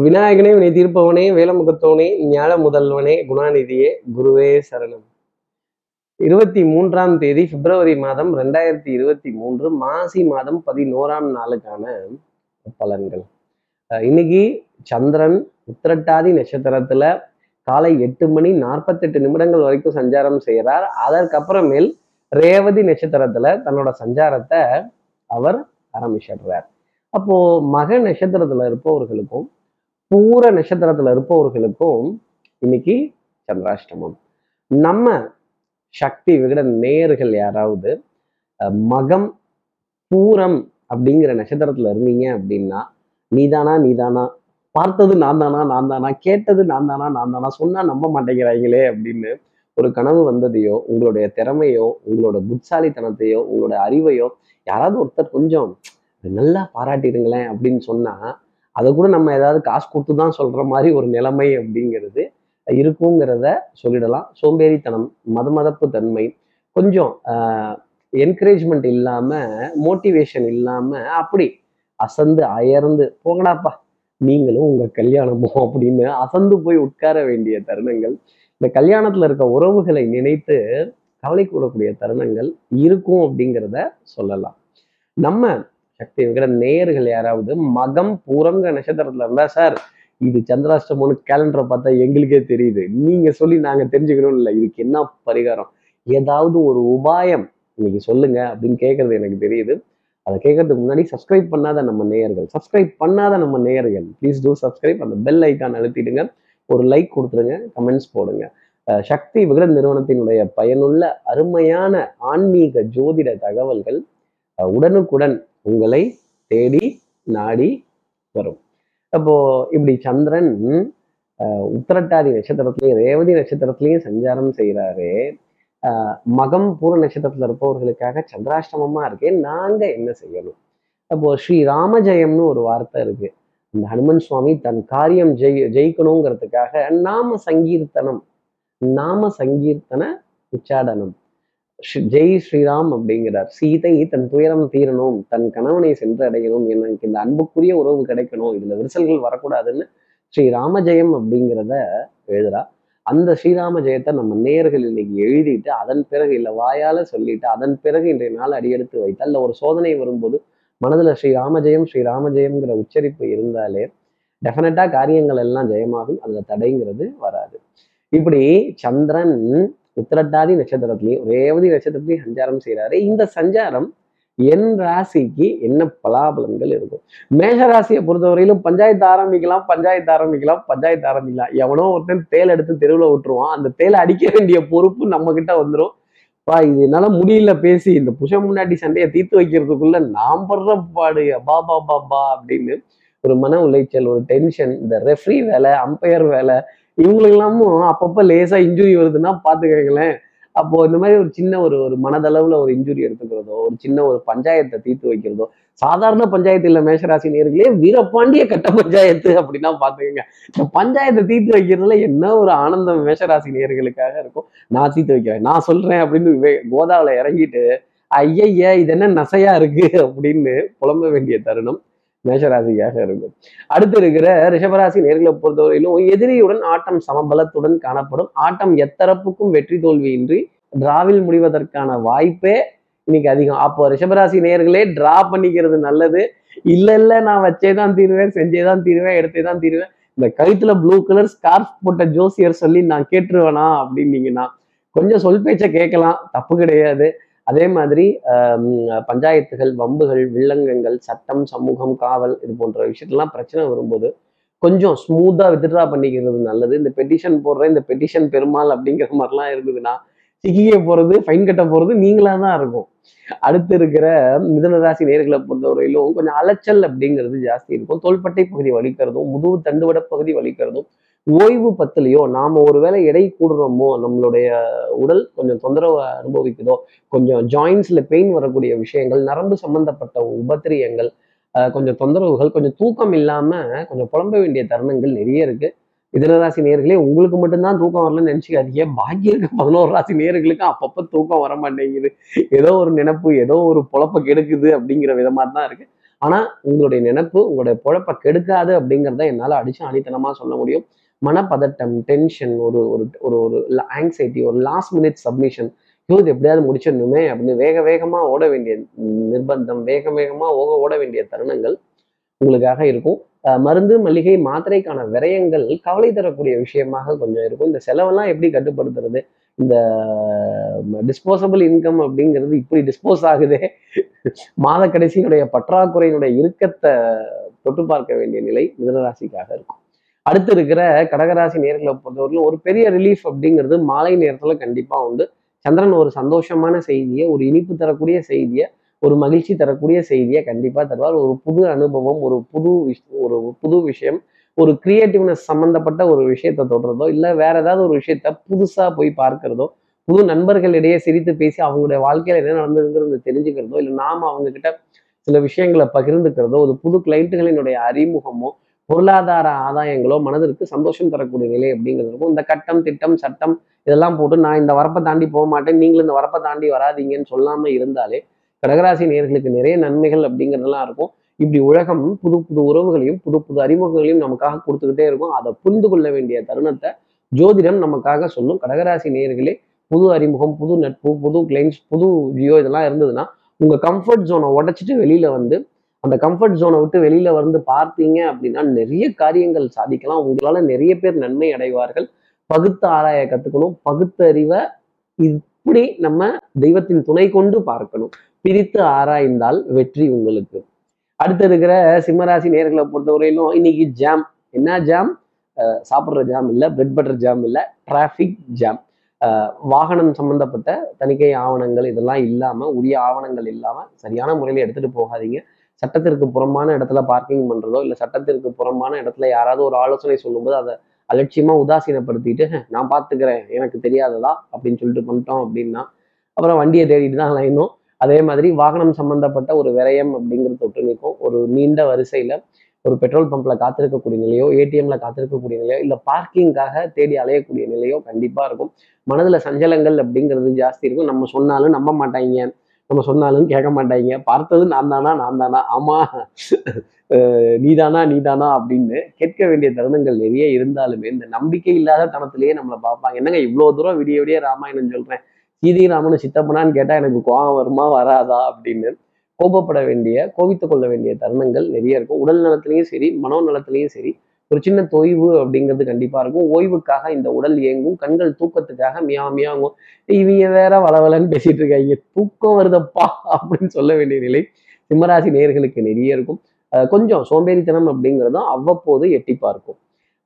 விநாயகனே வினை தீர்ப்பவனே வேலமுகத்தோனே ஞாழ முதல்வனே குணாநிதியே குருவே சரணம். இருபத்தி மூன்றாம் தேதி பிப்ரவரி மாதம் ரெண்டாயிரத்தி இருபத்தி மூன்று மாசி மாதம் பதினோராம் நாளுக்கான பலன்கள். இன்னைக்கு சந்திரன் உத்திரட்டாதி நட்சத்திரத்துல காலை எட்டு மணி நாற்பத்தெட்டு நிமிடங்கள் வரைக்கும் சஞ்சாரம் செய்கிறார் அதற்கப்புறமேல் ரேவதி நட்சத்திரத்துல தன்னோட சஞ்சாரத்தை அவர் ஆரம்பிச்சிடுறார். அப்போ மக நட்சத்திரத்துல இருப்பவர்களுக்கும் பூர நட்சத்திரத்துல இருப்பவர்களுக்கும் இன்னைக்கு சந்திராஷ்டமம். நம்ம சக்தி விகட நேயர்கள் யாராவது மகம் பூரம் அப்படிங்கிற நட்சத்திரத்துல இருந்தீங்க அப்படின்னா நீதானா நீதானா? பார்த்தது நான் தானா நான் தானா கேட்டது நான் தானா நான் தானா சொன்னா நம்ப மாட்டேங்கிறாங்களே அப்படின்னு ஒரு கனவு வந்ததையோ உங்களுடைய திறமையோ உங்களோட புட்சாலித்தனத்தையோ உங்களோட அறிவையோ யாராவது ஒருத்தர் கொஞ்சம் நல்லா பாராட்டிடுங்களேன் அப்படின்னு சொன்னா அதை கூட நம்ம ஏதாவது காசு கொடுத்து தான் சொல்ற மாதிரி ஒரு நிலைமை அப்படிங்கிறது இருக்குங்கிறத சொல்லிடலாம். சோம்பேறித்தனம் மதமதப்பு தன்மை கொஞ்சம் என்கரேஜ்மெண்ட் இல்லாம மோட்டிவேஷன் இல்லாம அப்படி அசந்து அயர்ந்து போங்கடாப்பா நீங்களும் உங்க கல்யாணமும் அப்படின்னு அசந்து போய் உட்கார வேண்டிய தருணங்கள் இந்த கல்யாணத்துல இருக்க உறவுகளை நினைத்து கவலை கூடக்கூடிய தருணங்கள் இருக்கும் அப்படிங்கிறத சொல்லலாம். நம்ம சக்தி விகட நேயர்கள் யாராவது மகம் பூரங்க நட்சத்திரத்துல இருந்தா சார் இது சந்திராஷ்டமம்னு கேலண்டரை பார்த்தா எங்களுக்கே தெரியுது. நீங்க சொல்லி நாங்க தெரிஞ்சுக்கணும் இல்லை. இதுக்கு என்ன பரிகாரம்? ஏதாவது ஒரு உபாயம் இன்னைக்கு சொல்லுங்க அப்படின்னு கேட்கறது எனக்கு தெரியுது. அதை கேட்கறதுக்கு முன்னாடி சப்ஸ்கிரைப் பண்ணாத நம்ம நேயர்கள் சப்ஸ்கிரைப் பண்ணாத நம்ம நேயர்கள் ப்ளீஸ் டூ சப்ஸ்கிரைப் அந்த பெல் ஐக்கான் அழுத்திடுங்க. ஒரு லைக் கொடுத்துருங்க கமெண்ட்ஸ் போடுங்க. சக்தி விகட நிறுவனத்தினுடைய பயனுள்ள அருமையான ஆன்மீக ஜோதிட தகவல்கள் உடனுக்குடன் உங்களை தேடி நாடி வரும். அப்போ இப்படி சந்திரன் அஹ் உத்திரட்டாதி நட்சத்திரத்திலையும் ரேவதி நட்சத்திரத்திலையும் சஞ்சாரம் செய்கிறாரு மகம் பூர நட்சத்திரத்துல இருப்பவர்களுக்காக சந்திராஷ்டமமா இருக்கே நாங்க என்ன செய்யணும்? அப்போ ஸ்ரீ ராமஜெயம்னு ஒரு வார்த்தை இருக்கு. இந்த ஹனுமன் சுவாமி தன் காரியம் ஜெய் ஜெயிக்கணுங்கிறதுக்காக நாம சங்கீர்த்தனம் நாம சங்கீர்த்தன உச்சாடனம். ஜெய் ஸ்ரீராம் அப்படிங்கிறார். சீதை தன் துயரம் தீரணும் தன் கணவனை சென்று அடையணும் எனக்கு இந்த அன்புக்குரிய உறவு கிடைக்கணும். இதுல விரிசல்கள் வரக்கூடாதுன்னு ஸ்ரீ ராமஜெயம் அப்படிங்கிறத எழுதுறா. அந்த ஸ்ரீராம ஜெயத்தை நம்ம நேர்கள் இன்னைக்கு எழுதிட்டு அதன் பிறகு இல்லை வாயால சொல்லிட்டு அதன் பிறகு இன்றைய நாள் அடியெடுத்து வைத்தால் இல்லை ஒரு சோதனை வரும்போது மனதுல ஸ்ரீ ராமஜெயம் ஸ்ரீ ராமஜெயம்ங்கிற உச்சரிப்பு இருந்தாலே டெஃபினட்டா காரியங்கள் எல்லாம் ஜெயமாகும் அதுல தடைங்கிறது வராது. இப்படி சந்திரன் உத்திரட்டாதி நட்சத்திரத்திலையும் ரேவதி நட்சத்திரத்திலையும் சஞ்சாரம் செய்கிறாரு இந்த சஞ்சாரம் என் ராசிக்கு என்ன பலாபலன்கள் இருக்கும்? மேஷ ராசியை பொறுத்தவரையிலும் பஞ்சாயத்து ஆரம்பிக்கலாம் பஞ்சாயத்து ஆரம்பிக்கலாம் பஞ்சாயத்து ஆரம்பிக்கலாம். எவனோ ஒருத்தன் தேல் எடுத்து தெருவில் விட்டுருவான். அந்த தேலை அடிக்க வேண்டிய பொறுப்பு நம்ம கிட்ட வந்துடும் பா இது என்னால முடியல பேசி இந்த புஷ முன்னாடி சண்டையை தீர்த்து வைக்கிறதுக்குள்ள நாம் படுற பாடு பா பா பா பா அப்படின்னு ஒரு மன உளைச்சல் ஒரு டென்ஷன் இந்த ரெஃப்ரி வேலை அம்பையர் வேலை இவங்களுக்கெல்லாமும் அப்பப்போ லேசா இன்ஜுரி வருதுன்னா பார்த்துக்கங்களேன். அப்போ இந்த மாதிரி ஒரு சின்ன ஒரு ஒரு மனதளவுல ஒரு இன்ஜுரி எடுத்துக்கிறதோ ஒரு சின்ன ஒரு பஞ்சாயத்தை தீர்த்து வைக்கிறதோ சாதாரண பஞ்சாயத்து இல்லை மேஷராசி நேர்களே வீரபாண்டிய கட்ட பஞ்சாயத்து அப்படின்னா பாத்துக்கோங்க இந்த பஞ்சாயத்தை தீர்த்து வைக்கிறதுல என்ன ஒரு ஆனந்தம் மேஷராசி நேர்களுக்காக இருக்கும். நான் தீர்த்து வைக்கிறேன் நான் சொல்றேன் அப்படின்னு கோதாவில் கோதாவுல இறங்கிட்டு ஐயய்ய இது என்ன நசையா இருக்கு? அப்படின்னு புலம்ப வேண்டிய தருணம். மேஷராசிக்காக இருக்கும். அடுத்து இருக்கிற ரிஷபராசி நேர்களை பொறுத்தவரையிலும் எதிரியுடன் ஆட்டம் சமபலத்துடன் காணப்படும். ஆட்டம் எத்தரப்புக்கும் வெற்றி தோல்வியின்றி டிராவில் முடிவதற்கான வாய்ப்பே இன்னைக்கு அதிகம். அப்போ ரிஷபராசி நேர்களே டிரா பண்ணிக்கிறது நல்லது. இல்ல இல்ல நான் வச்சே தான் தீருவேன் செஞ்சே தான் தீருவேன் எடுத்தே தான் தீருவேன். இந்த கழுத்துல ப்ளூ கலர் ஸ்கார்ஃப் போட்ட ஜோசியர் சொல்லி நான் கேட்டுருவேனா அப்படின்னீங்கன்னா கொஞ்சம் சொல் பேச்சை கேட்கலாம். தப்பு கிடையாது. அதே மாதிரி பஞ்சாயத்துகள் வம்புகள் வில்லங்கங்கள் சட்டம் சமூகம் காவல் இது போன்ற விஷயத்தெல்லாம் பிரச்சனை வரும்போது கொஞ்சம் ஸ்மூத்தா வித்ட்ரா பண்ணிக்கிறது நல்லது. இந்த பெட்டிஷன் போடுற இந்த பெட்டிஷன் பெருமாள் அப்படிங்கிற மாதிரிலாம் இருந்ததுன்னா சிக்கிய போறது ஃபைன் கட்ட போறது நீங்களா தான் இருக்கும். அடுத்து இருக்கிற மிதனராசி நேர்களை பொறுத்தவரையிலும் கொஞ்சம் அலைச்சல் அப்படிங்கிறது ஜாஸ்தி இருக்கும். தோள்பட்டை பகுதி வலிக்கிறதும் முதுகு தண்டுவட பகுதி வலிக்கிறதும் ஓய்வு பத்துலையோ நாம ஒருவேளை எடை கூடுறோமோ நம்மளுடைய உடல் கொஞ்சம் தொந்தரவு அனுபவிக்குதோ கொஞ்சம் ஜாயின்ஸ்ல பெயின் வரக்கூடிய விஷயங்கள் நரம்பு சம்பந்தப்பட்ட உபத்திரியங்கள் கொஞ்சம் தொந்தரவுகள் கொஞ்சம் தூக்கம் இல்லாம கொஞ்சம் புலம்ப வேண்டிய தருணங்கள் நிறைய இருக்கு. மிதனராசி நேர்களே உங்களுக்கு மட்டும்தான் தூக்கம் வரலன்னு நினைச்சுக்காதீங்க. பாக்கி இருக்க பதினோரு ராசி நேர்களுக்கு அப்பப்போ தூக்கம் வர மாட்டேங்குது. ஏதோ ஒரு நினப்பு ஏதோ ஒரு பொழப்ப கெடுக்குது அப்படிங்கிற விதமா தான் இருக்கு. ஆனா உங்களுடைய நினப்பு உங்களுடைய பொழப்ப கெடுக்காது அப்படிங்கிறத என்னால அடிச்சு அடித்தனமா சொல்ல முடியும். மனப்பதட்டம் டென்ஷன் ஒரு ஒரு ஒரு ஒரு ஆங்ஸைட்டி ஒரு லாஸ்ட் மினிட் சப்மிஷன் ஐயோ இது எப்படியாவது முடிச்சிடணுமே அப்படின்னு வேக வேகமாக ஓட வேண்டிய நிர்பந்தம் வேக வேகமாக ஓக ஓட வேண்டிய தருணங்கள் உங்களுக்காக இருக்கும். மருந்து மளிகை மாத்திரைக்கான விரயங்கள் கவலை தரக்கூடிய விஷயமாக கொஞ்சம் இருக்கும். இந்த செலவெல்லாம் எப்படி கட்டுப்படுத்துறது? இந்த டிஸ்போசபிள் இன்கம் அப்படிங்கிறது இப்படி டிஸ்போஸ் ஆகுதே. மாத கடைசியினுடைய பற்றாக்குறையினுடைய இறுக்கத்தை தொட்டு பார்க்க வேண்டிய நிலை மிதனராசிக்காக இருக்கும். அடுத்து இருக்கிற கடகராசி நேர்களை பொறுத்தவரையிலும் ஒரு பெரிய ரிலீஃப் அப்படிங்கிறது மாலை நேரத்துல கண்டிப்பா உண்டு. சந்திரன் ஒரு சந்தோஷமான செய்தியை ஒரு இனிப்பு தரக்கூடிய செய்தியை ஒரு மகிழ்ச்சி தரக்கூடிய செய்தியை கண்டிப்பா தருவார். ஒரு புது அனுபவம் ஒரு புது விஷ்- ஒரு புது விஷயம் ஒரு கிரியேட்டிவ்னஸ் சம்பந்தப்பட்ட ஒரு விஷயத்தை தொடுறதோ இல்லை வேற ஏதாவது ஒரு விஷயத்த புதுசா போய் பார்க்கிறதோ புது நண்பர்களிடையே சிரித்து பேசி அவங்களுடைய வாழ்க்கையில என்ன நடந்ததுங்கிறது தெரிஞ்சுக்கிறதோ இல்லை நாம அவங்க கிட்ட சில விஷயங்களை பகிர்ந்துக்கிறதோ ஒரு புது கிளைண்ட்டுகளினுடைய அறிமுகமோ பொருளாதார ஆதாயங்களோ மனதிற்கு சந்தோஷம் தரக்கூடிய நிலை அப்படிங்கிறது இருக்கும். இந்த கட்டம் திட்டம் சட்டம் இதெல்லாம் போட்டு நான் இந்த வரப்பை தாண்டி போக மாட்டேன். நீங்களும் இந்த வரப்பை தாண்டி வராதீங்கன்னு சொல்லாமல் இருந்தாலே கடகராசி நேர்களுக்கு நிறைய நன்மைகள் அப்படிங்கிறதெல்லாம் இருக்கும். இப்படி உலகம் புது புது உறவுகளையும் புது புது அறிமுகங்களையும் நமக்காக கொடுத்துக்கிட்டே இருக்கும். அதை புரிந்து கொள்ள வேண்டிய தருணத்தை ஜோதிடம் நமக்காக சொல்லும். கடகராசி நேர்களே புது அறிமுகம் புது நட்பு புது கிளைண்ட்ஸ் புது ஜியோ இதெல்லாம் இருந்ததுன்னா உங்கள் கம்ஃபர்ட் ஜோனை உடைச்சிட்டு வெளியில் வந்து அந்த கம்ஃபர்ட் ஜோனை விட்டு வெளியில வந்து பார்த்தீங்க அப்படின்னா நிறைய காரியங்கள் சாதிக்கலாம். உங்களால நிறைய பேர் நன்மை அடைவார்கள். பகுத்து ஆராய கத்துக்கணும். பகுத்தறிவை இப்படி நம்ம தெய்வத்தின் துணை கொண்டு பார்க்கணும். பிரித்து ஆராய்ந்தால் வெற்றி உங்களுக்கு. அடுத்து இருக்கிற சிம்மராசி நேர்களை பொறுத்தவரையிலும் இன்னைக்கு ஜாம் என்ன ஜாம் சாப்பிட்ற ஜாம் இல்லை பிரெட் பட்டர் ஜாம் இல்லை டிராஃபிக் ஜாம் வாகனம் சம்பந்தப்பட்ட தணிக்கை ஆவணங்கள் இதெல்லாம் இல்லாம உரிய ஆவணங்கள் இல்லாம சரியான முறையில் எடுத்துட்டு போகாதீங்க. சட்டத்திற்கு புறம்பான இடத்துல பார்க்கிங் பண்றதோ இல்லை சட்டத்திற்கு புறம்பான இடத்துல யாராவது ஒரு ஆலோசனை சொல்லும்போது அதை அலட்சியமா உதாசீனப்படுத்திட்டு நான் பார்த்துக்கிறேன் எனக்கு தெரியாததா? அப்படின்னு சொல்லிட்டு பண்ணிட்டோம் அப்படின்னா அப்புறம் வண்டியை தேடிட்டு தான் அலையணும். அதே மாதிரி வாகனம் சம்பந்தப்பட்ட ஒரு விரயம் அப்படிங்கிறது தொட்டு நிற்கும் ஒரு நீண்ட வரிசையில ஒரு பெட்ரோல் பம்ப்ல காத்திருக்கக்கூடிய நிலையோ ஏடிஎம்ல காத்திருக்கக்கூடிய நிலையோ இல்லை பார்க்கிங்காக தேடி அலையக்கூடிய நிலையோ கண்டிப்பா இருக்கும். மனதுல சஞ்சலங்கள் அப்படிங்கிறது ஜாஸ்தி இருக்கும். நம்ம சொன்னாலும் நம்ப மாட்டாங்க நம்ம சொன்னாலும் கேட்க மாட்டாங்க. பார்த்தது நான் தானா? நான் தானா? ஆமா. நீதானா? நீதானா? அப்படின்னு கேட்க வேண்டிய தருணங்கள் நிறைய இருந்தாலுமே இந்த நம்பிக்கை இல்லாத தனத்திலேயே நம்மளை பார்ப்பாங்க. என்னங்க இவ்வளோ தூரம் விடிய விடிய ராமாயணம் சொல்றேன்? சீதை ராமனு சித்தப்பனான்னு கேட்டால் எனக்கு கோவம் வருமா? வராதா? அப்படின்னு கோபப்பட வேண்டிய கோபித்துக் கொள்ள வேண்டிய தருணங்கள் நிறைய இருக்கும். உடல் நலத்திலையும் சரி மனோ நலத்திலையும் சரி. ஒரு சின்ன தொய்வு அப்படிங்கிறது கண்டிப்பா இருக்கும். ஓய்வுக்காக இந்த உடல் இயங்கும். கண்கள் தூக்கத்துக்காக மியா மியாங்கும் இவங்க வேற வளவலன்னு பேசிட்டு இருக்காங்க. தூக்கம் வருதப்பா அப்படின்னு சொல்ல வேண்டிய நிலை சிம்மராசி நேர்களுக்கு நிறைய இருக்கும். கொஞ்சம் சோம்பேறித்தனம் அப்படிங்கிறதும் அவ்வப்போது எட்டி பார்க்கும்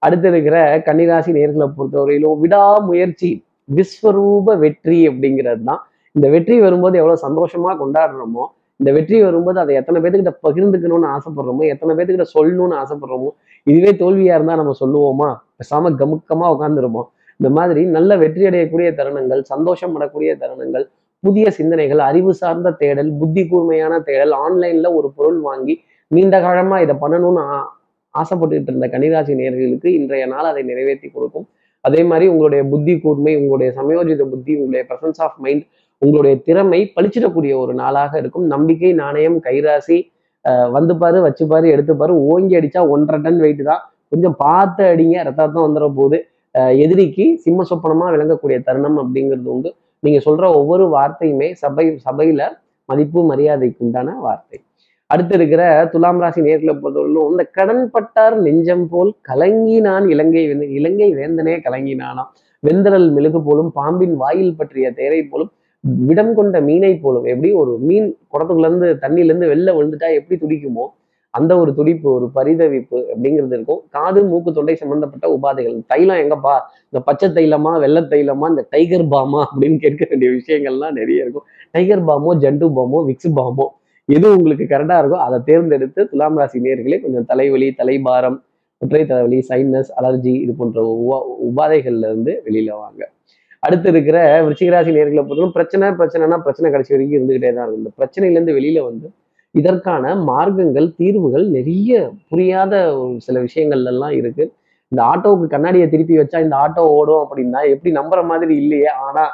அடுத்து இருக்கிற கன்னிராசி நேர்களை பொறுத்தவரையிலும் விடாமுயற்சி விஸ்வரூப வெற்றி அப்படிங்கிறது தான் இந்த வெற்றி வரும்போது எவ்வளவு சந்தோஷமா கொண்டாடுறோமோ இந்த வெற்றி வரும்போது அதை எத்தனை பேத்துக்கிட்ட பகிர்ந்துக்கணும்னு ஆசைப்படுறோமோ எத்தனை பேத்துக்கிட்ட சொல்லணும்னு ஆசைப்படுறோமோ இதுவே தோல்வியா இருந்தா நம்ம சொல்லுவோமா? பேசாம கமுக்கமா உட்காந்துருப்போம் இந்த மாதிரி நல்ல வெற்றி அடையக்கூடிய தருணங்கள் சந்தோஷம் படக்கூடிய தருணங்கள் புதிய சிந்தனைகள் அறிவு சார்ந்த தேடல் புத்தி கூர்மையான தேடல் ஆன்லைன்ல ஒரு பொருள் வாங்கி நீண்ட காலமா இதை பண்ணணும்னு ஆ- ஆசைப்பட்டுட்டு இருந்த கன்னிராசி நேர்களுக்கு இன்றைய நாள் அதை நிறைவேற்றி கொடுக்கும். அதே மாதிரி உங்களுடைய புத்தி கூர்மை உங்களுடைய சமயோஜித புத்தி உங்களுடைய பிரசன்ஸ் ஆஃப் மைண்ட் உங்களுடைய திறமை பளிச்சிடக்கூடிய ஒரு நாளாக இருக்கும். நம்பிக்கை நாணயம் கைராசி அஹ் வந்து பாரு வச்சு பாரு எடுத்து பாரு ஓங்கி அடிச்சா ஒன்றரை டன் வெயிட் தான். கொஞ்சம் பார்த்து அடிங்க ரத்தாத்தம் வந்துட போகுது எதிரிக்கு சிம்ம சொப்பனமாக விளங்கக்கூடிய தருணம் அப்படிங்கிறது உண்டு. நீங்க சொல்ற ஒவ்வொரு வார்த்தையுமே சபை சபையில மதிப்பு மரியாதைக்கு உண்டான வார்த்தை. அடுத்து இருக்கிற துலாம் ராசி நேர்களை பொறுத்தவரையிலும் இந்த கடன்பட்டார் நெஞ்சம் போல் கலங்கினான் இலங்கை வேந்த இலங்கை வேந்தனே கலங்கினானாம். வெந்தரல் மெழுகு போலும் பாம்பின் வாயில் பற்றிய தேரை போலும் விடம் கொண்ட மீனை போலும் எப்படி ஒரு மீன் குடத்துக்குள்ளேருந்து இருந்து வெளில விழுந்துட்டா எப்படி துடிக்குமோ அந்த ஒரு துடிப்பு ஒரு பரிதவிப்பு அப்படிங்கிறது இருக்கும். காது மூக்கு தொண்டை சம்பந்தப்பட்ட உபாதைகள். தைலம் எங்கப்பா? இந்த பச்சை தைலமா வெள்ளை தைலமா இந்த டைகர் பாமா அப்படின்னு கேட்க வேண்டிய விஷயங்கள்லாம் நிறைய இருக்கும். டைகர் பாமோ ஜண்டு பாமோ விக்ஸ் பாமோ எது உங்களுக்கு கரெக்டாக இருக்கோ அதை தேர்ந்தெடுத்து துலாம் ராசி நேர்களே கொஞ்சம் தலைவலி தலைபாரம் ஒற்றை தலைவலி சைனஸ் அலர்ஜி இது போன்ற உபா உபாதைகள்லேருந்து இருந்து வாங்க. அடுத்து இருக்கிற விருச்சிகராசி நேர்களை பொறுத்தவரை பிரச்சனை பிரச்சனைனா பிரச்சனை கடைசி வரைக்கும் இருந்துகிட்டே தான் இருக்கும் இந்த பிரச்சனையிலேருந்து வெளியில வந்து இதற்கான மார்க்கங்கள் தீர்வுகள் நிறைய புரியாத ஒரு சில விஷயங்கள்ல எல்லாம் இருக்கு. இந்த ஆட்டோவுக்கு கண்ணாடியை திருப்பி வச்சா இந்த ஆட்டோ ஓடும் அப்படின்னா எப்படி நம்புற மாதிரி இல்லையே? ஆனா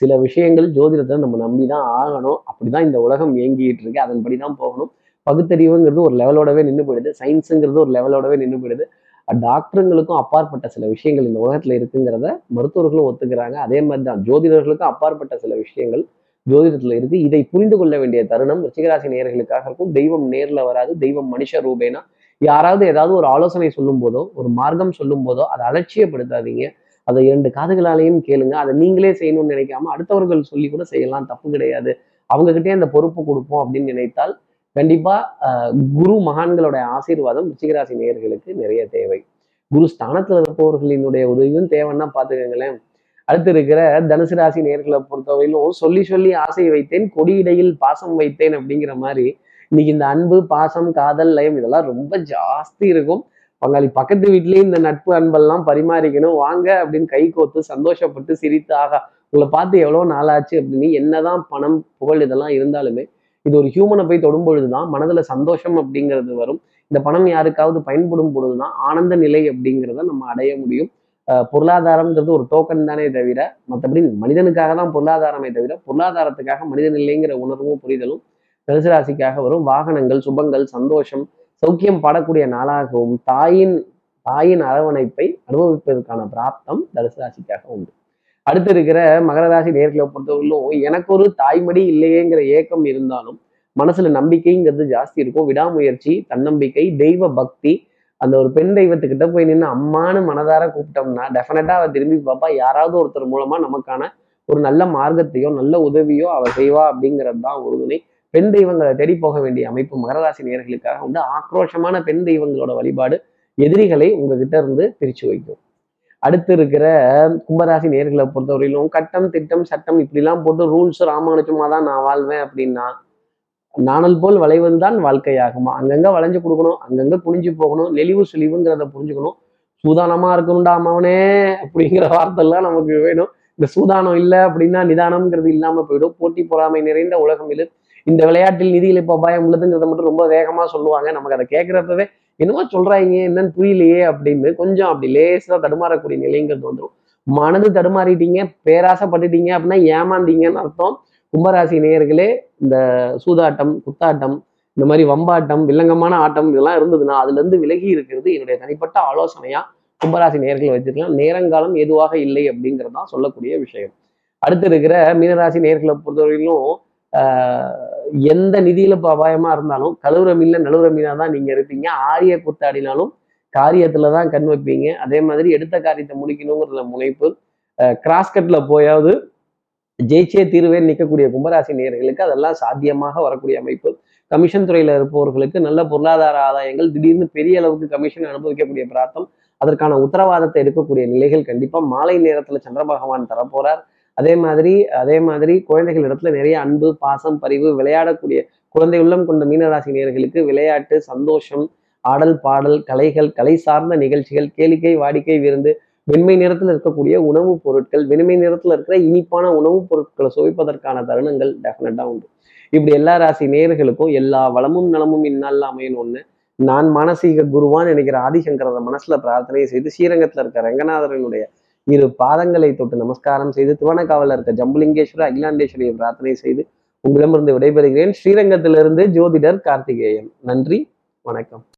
சில விஷயங்கள் ஜோதிடத்தை நம்ம நம்பி தான் ஆகணும். அப்படிதான் இந்த உலகம் இயங்கிட்டு இருக்கு. அதன்படி தான் போகணும். பகுத்தறிவுங்கிறது ஒரு லெவலோடவே நின்று போயிடுது. சயின்ஸுங்கிறது ஒரு லெவலோடவே நின்று போயிடுது. டாக்டருங்களுக்கும் அப்பாற்பட்ட சில விஷயங்கள் இந்த உலகத்தில் இருக்குங்கிறத மருத்துவர்களும் ஒத்துக்கிறாங்க. அதே மாதிரி தான் ஜோதிடர்களுக்கும் அப்பாற்பட்ட சில விஷயங்கள் ஜோதிடத்தில் இருக்கு. இதை புரிந்து கொள்ள வேண்டிய தருணம் ரிச்சிகராசி நேர்களுக்காக இருக்கும். தெய்வம் நேரில் வராது தெய்வம் மனுஷ ரூபேனா. யாராவது ஏதாவது ஒரு ஆலோசனை சொல்லும் போதோ ஒரு மார்க்கம் சொல்லும் போதோ அதை அலட்சியப்படுத்தாதீங்க. அதை இரண்டு காதுகளாலையும் கேளுங்க. அதை நீங்களே செய்யணும்னு நினைக்காம அடுத்தவர்கள் சொல்லி கூட செய்யலாம். தப்பு கிடையாது. அவங்ககிட்டே அந்த பொறுப்பு கொடுப்போம் அப்படின்னு நினைத்தால் கண்டிப்பா குரு மகான்களுடைய ஆசீர்வாதம் ரிச்சிகராசி நேர்களுக்கு நிறைய தேவை. குரு ஸ்தானத்துல இருப்பவர்களினுடைய உதவியும் தேவைன்னா பாத்துக்கோங்களேன். அடுத்து இருக்கிற தனுசு ராசி நேர்களை பொறுத்தவரையிலும் சொல்லி சொல்லி ஆசை வைத்தேன் கொடியிடையில் பாசம் வைத்தேன் அப்படிங்கிற மாதிரி இன்னைக்கு இந்த அன்பு பாசம் காதல் லயம் இதெல்லாம் ரொம்ப ஜாஸ்தி இருக்கும். பங்காளி பக்கத்து வீட்லேயும் இந்த நட்பு அன்பெல்லாம் பரிமாறிக்கணும். வாங்க அப்படின்னு கை கோத்து சந்தோஷப்பட்டு சிரித்து ஆகா உங்களை பார்த்து எவ்வளோ நாளாச்சு அப்படின்னு என்னதான் பணம் புகழ் இதெல்லாம் இருந்தாலுமே இது ஒரு ஹியூமனை போய் தொடும் பொழுதுதான் மனதுல சந்தோஷம் அப்படிங்கிறது வரும். இந்த பணம் யாருக்காவது பயன்படும் பொழுது தான் ஆனந்த நிலை அப்படிங்கிறத நம்ம அடைய முடியும். பொருளாதாரம்ங்கிறது ஒரு டோக்கன் தானே தவிர மற்றபடி மனிதனுக்காக தான் பொருளாதாரமே தவிர பொருளாதாரத்துக்காக மனிதன் இல்லைங்கிற உணர்வும் புரிதலும் தனுசு ராசிக்காக வரும். வாகனங்கள் சுபங்கள் சந்தோஷம் சௌக்கியம் பாடக்கூடிய நாளாகவும் தாயின் தாயின் அரவணைப்பை அனுபவிப்பதற்கான பிராப்தம் தனுசு ராசிக்காக உண்டு. அடுத்து இருக்கிற மகர ராசி நேர்களை பொறுத்தவரையிலும் எனக்கு ஒரு தாய்மடி இல்லையேங்கிற ஏக்கம் இருந்தாலும் மனசுல நம்பிக்கைங்கிறது ஜாஸ்தி இருக்கும். விடாமுயற்சி தன்னம்பிக்கை தெய்வ பக்தி அந்த ஒரு பெண் தெய்வத்துக்கிட்ட போய் நின்று அம்மானு மனதார கூப்பிட்டோம்னா டெஃபினட்டா அவ திரும்பி பார்ப்பா யாராவது ஒருத்தர் மூலமா நமக்கான ஒரு நல்ல மார்க்கத்தையோ நல்ல உதவியோ அவள் செய்வா அப்படிங்கிறது தான் உறுதுணை. பெண் தெய்வங்களை தேடி போக வேண்டிய அமைப்பு மகராசி நேர்களுக்காக வந்து ஆக்ரோஷமான பெண் தெய்வங்களோட வழிபாடு எதிரிகளை உங்ககிட்ட இருந்து பிரிச்சு வைக்கும். அடுத்து இருக்கிற கும்பராசி நேர்களை பொறுத்தவரையிலும் கட்டம் திட்டம் சட்டம் இப்படிலாம் போட்டு ரூல்ஸ் ராமானுஜமா தான் நான் வாழ்வேன் அப்படின்னா நாணல் போல் வளைவதுதான் வாழ்க்கையாகுமா? அங்கங்க வளைஞ்சு கொடுக்கணும் அங்கங்க புனிஞ்சு போகணும் நெளிவு சுழிவுங்கிறத புரிஞ்சுக்கணும். சூதானமா இருக்கணும்டா அம்மாவனே அப்படிங்கிற வார்த்தைலாம் நமக்கு வேணும். இந்த சூதானம் இல்லை அப்படின்னா நிதானம்ங்கிறது இல்லாம போயிடும். போட்டி பொறாமை நிறைந்த உலகம் இது. இந்த விளையாட்டில் நிதியில் இப்போ அபாயம் உள்ளதுங்கிறத மட்டும் ரொம்ப வேகமாக சொல்லுவாங்க. நமக்கு அதை கேட்குறப்பவே என்னமோ சொல்கிறாங்க என்னன்னு புரியலையே அப்படின்னு கொஞ்சம் அப்படி லேசாக தடுமாறக்கூடிய நிலைங்கிறது வந்துடும் மனது தடுமாறிட்டீங்க பேராசப்பட்டுட்டீங்க அப்படின்னா ஏமாந்தீங்கன்னு அர்த்தம். கும்பராசி நேயர்களே இந்த சூதாட்டம் குத்தாட்டம் இந்த மாதிரி வம்பாட்டம் வில்லங்கமான ஆட்டம் இதெல்லாம் இருந்ததுன்னா அதுலேருந்து விலகி இருக்கிறது என்னுடைய தனிப்பட்ட ஆலோசனையாக கும்பராசி நேர்களை வச்சிருக்கலாம். நேரங்காலம் எதுவாக இல்லை அப்படிங்கிறது தான் சொல்லக்கூடிய விஷயம். அடுத்து இருக்கிற மீனராசி நேர்களை பொறுத்தவரையிலும் எந்த நிதியில அபாயமா இருந்தாலும் கழுவுற மீன்ல நழுவுற மீனா தான் நீங்க இருப்பீங்க ஆரிய குத்தாடினாலும் காரியத்துல தான் கண் வைப்பீங்க. அதே மாதிரி எடுத்த காரியத்தை முடிக்கணுங்கிறதுல முனைப்பு. கிராஸ்கட்ல போயாவது ஜெயிச்சே தீர்வே நிற்கக்கூடிய கும்பராசி நேர்களுக்கு அதெல்லாம் சாத்தியமாக வரக்கூடிய அமைப்பு. கமிஷன் துறையில இருப்பவர்களுக்கு நல்ல பொருளாதார ஆதாயங்கள் திடீர்னு பெரிய அளவுக்கு கமிஷன் அனுபவிக்கக்கூடிய பிரார்த்தம் அதற்கான உத்தரவாதத்தை எடுக்கக்கூடிய நிலைகள் கண்டிப்பா மாலை நேரத்துல சந்திர பகவான் தரப்போறார். அதே மாதிரி அதே மாதிரி குழந்தைகள் இடத்துல நிறைய அன்பு பாசம் பரிவு விளையாடக்கூடிய குழந்தை உள்ளம் கொண்ட மீனராசி நேர்களுக்கு விளையாட்டு சந்தோஷம் ஆடல் பாடல் கலைகள் கலை சார்ந்த நிகழ்ச்சிகள் கேளிக்கை வாடிக்கை விருந்து வெண்மை நிறத்தில் இருக்கக்கூடிய உணவுப் பொருட்கள் வெண்மை நிறத்தில் இருக்கிற இனிப்பான உணவுப் பொருட்களை சுவைப்பதற்கான தருணங்கள் டெஃபினட்டாக உண்டு. இப்படி எல்லா ராசி நேர்களுக்கும் எல்லா வளமும் நலமும் இந்நாளில் அமையணும்னு நான் மானசீக குருவான் நினைக்கிற ஆதிசங்கரத மனசுல பிரார்த்தனை செய்து ஸ்ரீரங்கத்தில் இருக்க ரங்கநாதரனுடைய இரு பாதங்களை தொட்டு நமஸ்காரம் செய்து திருவண்ணக்காவல இருக்க ஜம்புலிங்கேஸ்வர அகிலாண்டேஸ்வரியை பிரார்த்தனை செய்து உங்களிடமிருந்து விடைபெறுகிறேன். ஸ்ரீரங்கத்திலிருந்து ஜோதிடர் கார்த்திகேயன். நன்றி வணக்கம்.